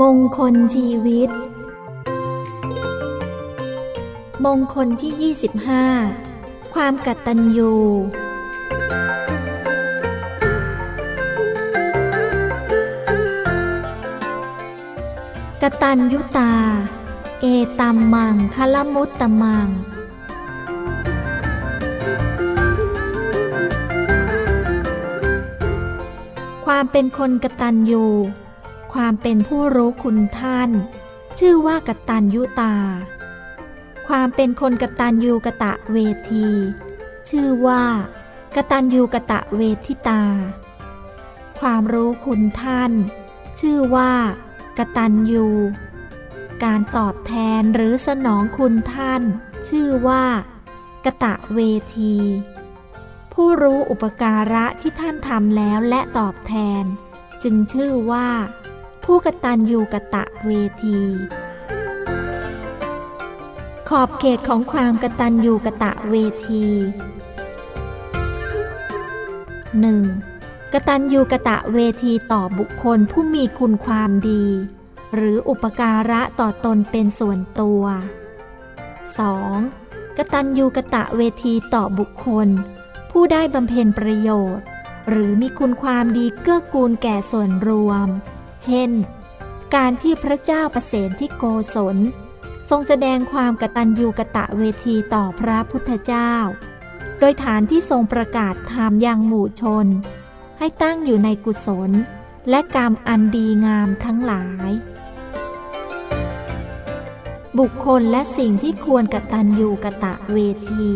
มงคลชีวิต มงคลที่ 25 ความกตัญญู กตัญยุตา เอตัมมังคลมุตตมังความเป็นคนกตัญญู ความเป็นผู้รู้คุณท่าน ชื่อว่ากตัญยุตา ความเป็นคนกตัญญูกะตะเวที ชื่อว่ากตัญญูกะตะเวทิตา ความรู้คุณท่าน ชื่อว่ากตัญญูการตอบแทนหรือสนองคุณท่าน ชื่อว่ากะตะเวที ผู้รู้อุปการะที่ท่านทำแล้วและตอบแทน จึงชื่อว่า ผู้กตัญญูกะตะเวที ขอบเขตของความกตัญญูกะตะเวที 1. กตัญญูกะตะเวทีต่อบุคคลผู้มีคุณความดี หรืออุปการะต่อตนเป็นส่วนตัว 2. กตัญญูกะตะเวทีต่อบุคคล ผู้ได้บำเพ็ญประโยชน์ หรือมีคุณความดีเกื้อกูลแก่ส่วนรวม เช่น การที่พระเจ้าประเสนที่โกศล ทรงแสดงความกตัญญูกะตะเวทีต่อพระพุทธเจ้า โดยฐานที่ทรงประกาศธรรมยังหมู่ชน ให้ตั้งอยู่ในกุศล และกรรมอันดีงามทั้งหลาย บุคคลและสิ่งที่ควรกตัญญูกะตะเวที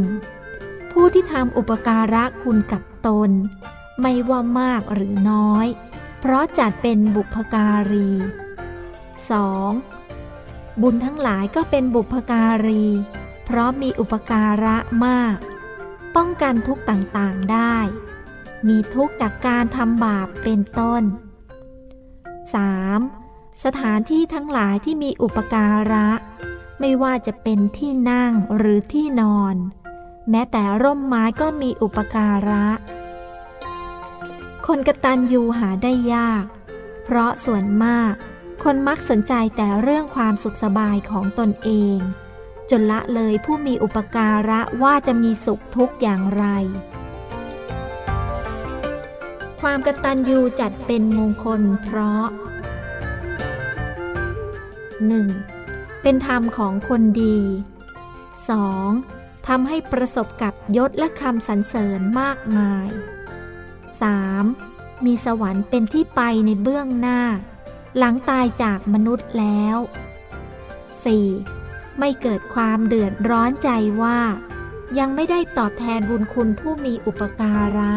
1. ผู้ที่ทำอุปการะคุณกับตน ไม่ว่ามากหรือน้อย เพราะจัดเป็นบุพการี 2. บุญทั้งหลายก็เป็นบุพการี เพราะมีอุปการะมาก ป้องกันทุกต่างๆได้ มีทุกจากการทำบาปเป็นต้น 3. สถานที่ทั้งหลายที่มีอุปการะ ไม่ว่าจะเป็นที่นั่งหรือที่นอน แม้แต่ร่มไม้ก็มีอุปการะ คนกระตัญญูหาได้ยาก เพราะส่วนมาก คนมักสนใจแต่เรื่องความสุขสบายของตนเอง จนละเลยผู้มีอุปการะว่าจะมีสุขทุกอย่างไร ความกระตัญญูจัดเป็นมงคลเพราะ 1. เป็นธรรมของคนดี 2. ทำให้ประสบกับยศและคำสรรเสริญมากมาย 3. มีสวรรค์เป็นที่ไปในเบื้องหน้า หลังตายจากมนุษย์แล้ว 4. ไม่เกิดความเดือดร้อนใจว่า ยังไม่ได้ตอบแทนบุญคุณผู้มีอุปการะ